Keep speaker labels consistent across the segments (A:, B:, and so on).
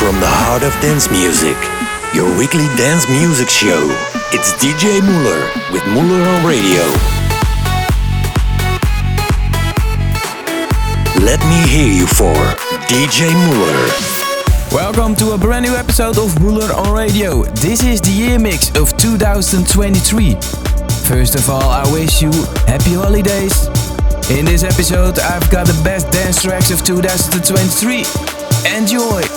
A: From the heart of dance music, your weekly dance music show. It's DJ MauLr with MauLr on Radio. Let me hear you for DJ MauLr.
B: Welcome to a brand new episode of MauLr on Radio. This is the year mix of 2023. First of all, I wish you happy holidays. In this episode, I've got the best dance tracks of 2023. Enjoy!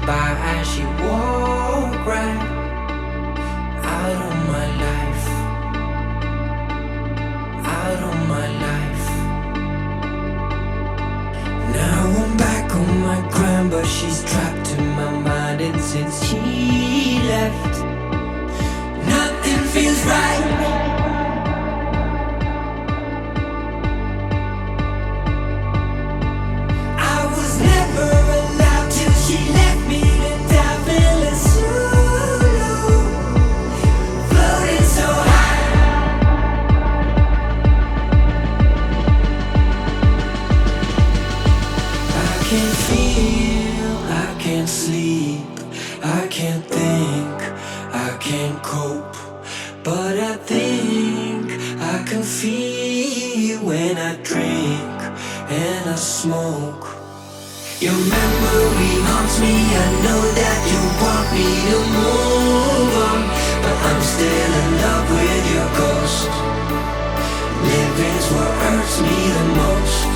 C: goodbye feel when I drink and I smoke. Your memory haunts me. I know that you want me to move on, but I'm still in love with your ghost. Living's what hurts me the most.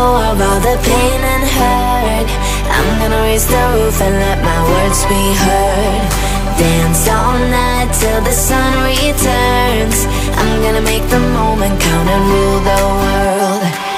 D: Of all the pain and hurt. I'm gonna raise the roof and let my words be heard. Dance all night till the sun returns. I'm gonna make the moment count and rule the world.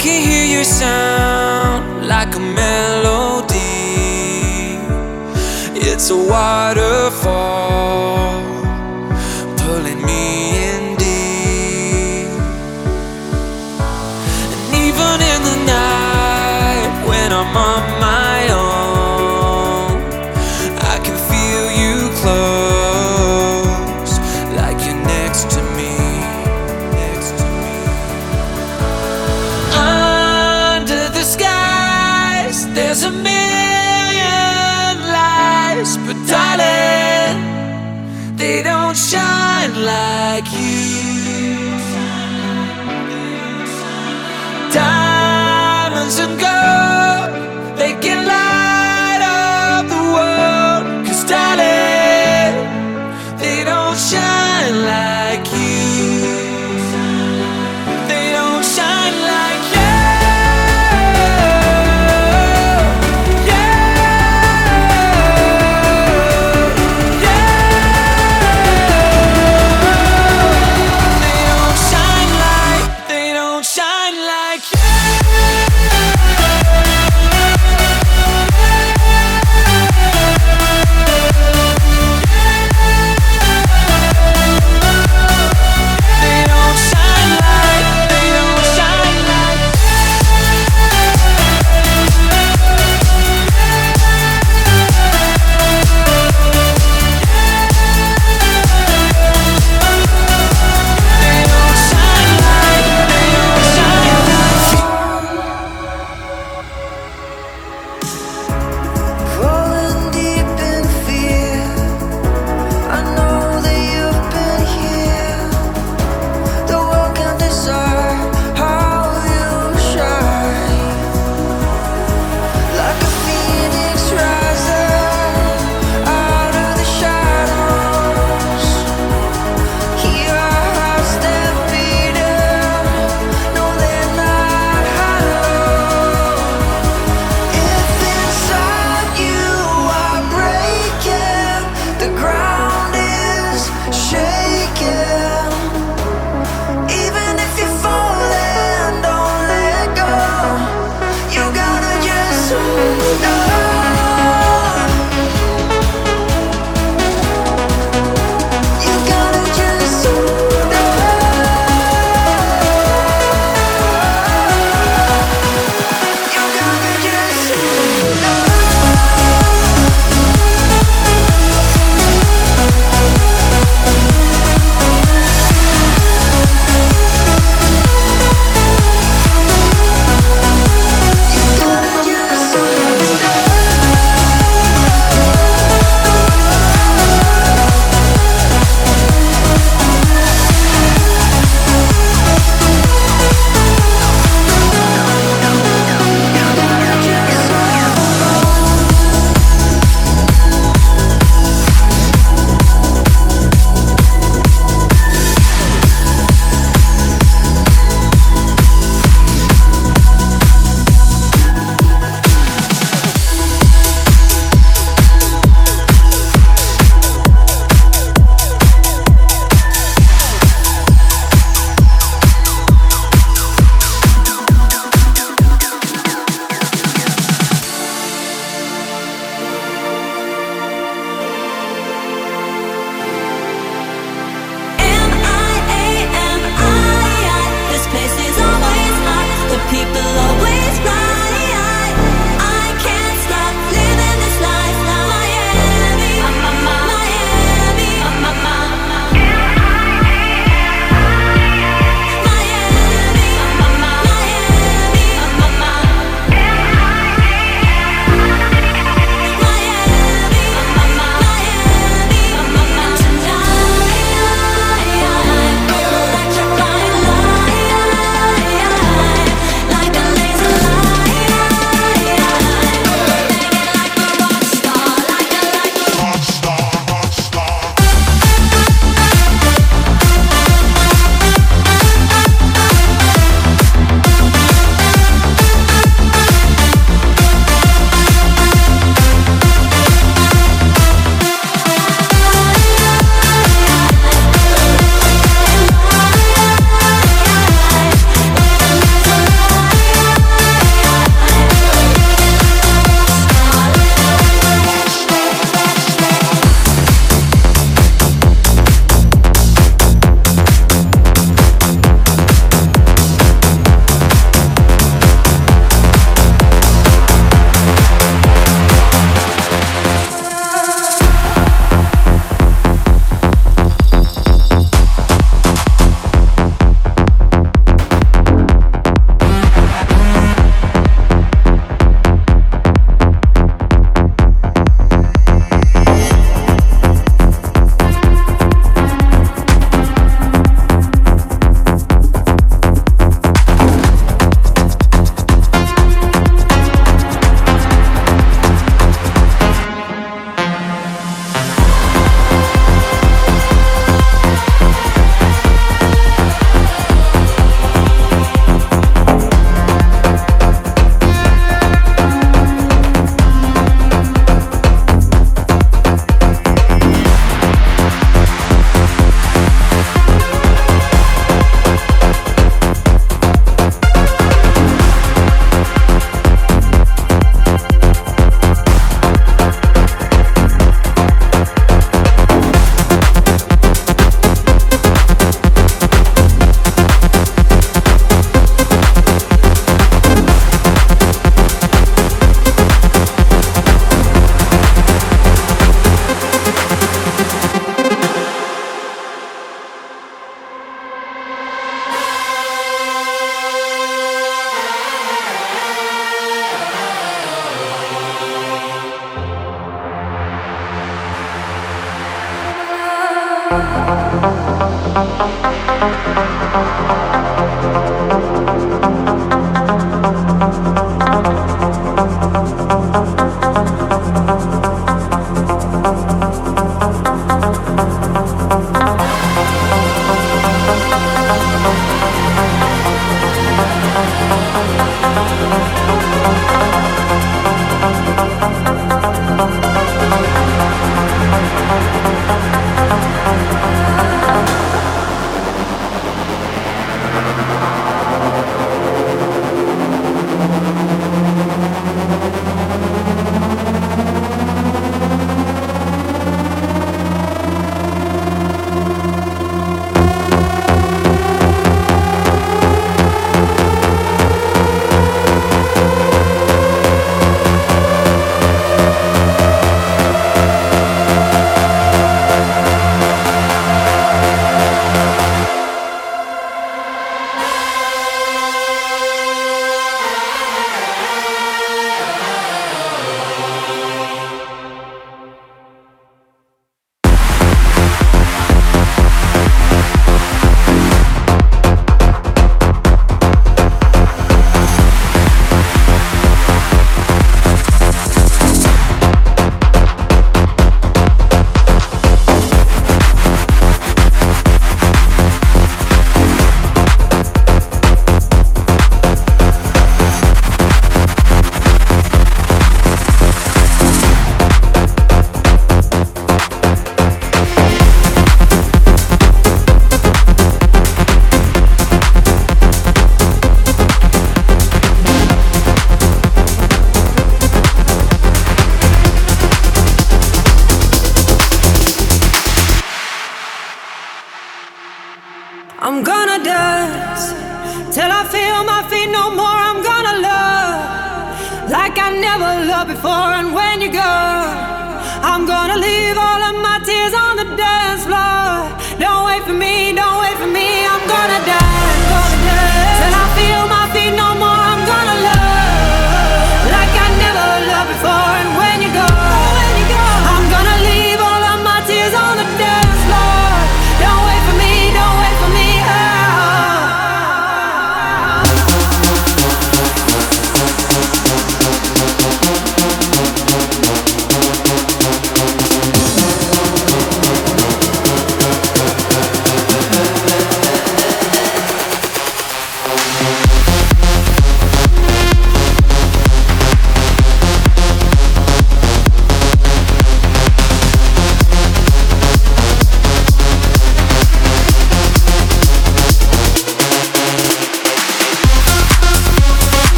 E: can hear your sound like a melody. It's a waterfall.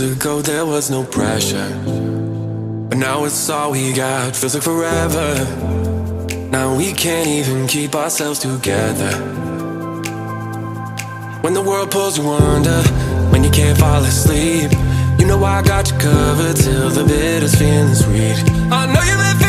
E: Years ago there was no pressure. But now it's all we got, feels like forever. Now we can't even keep ourselves together. When the world pulls you under, when you can't fall asleep, you know I got you covered till the bitter's feeling sweet. I know you've been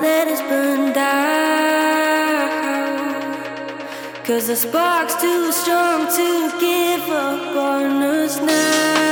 F: let us burn down. Cause the spark's too strong to give up on us now.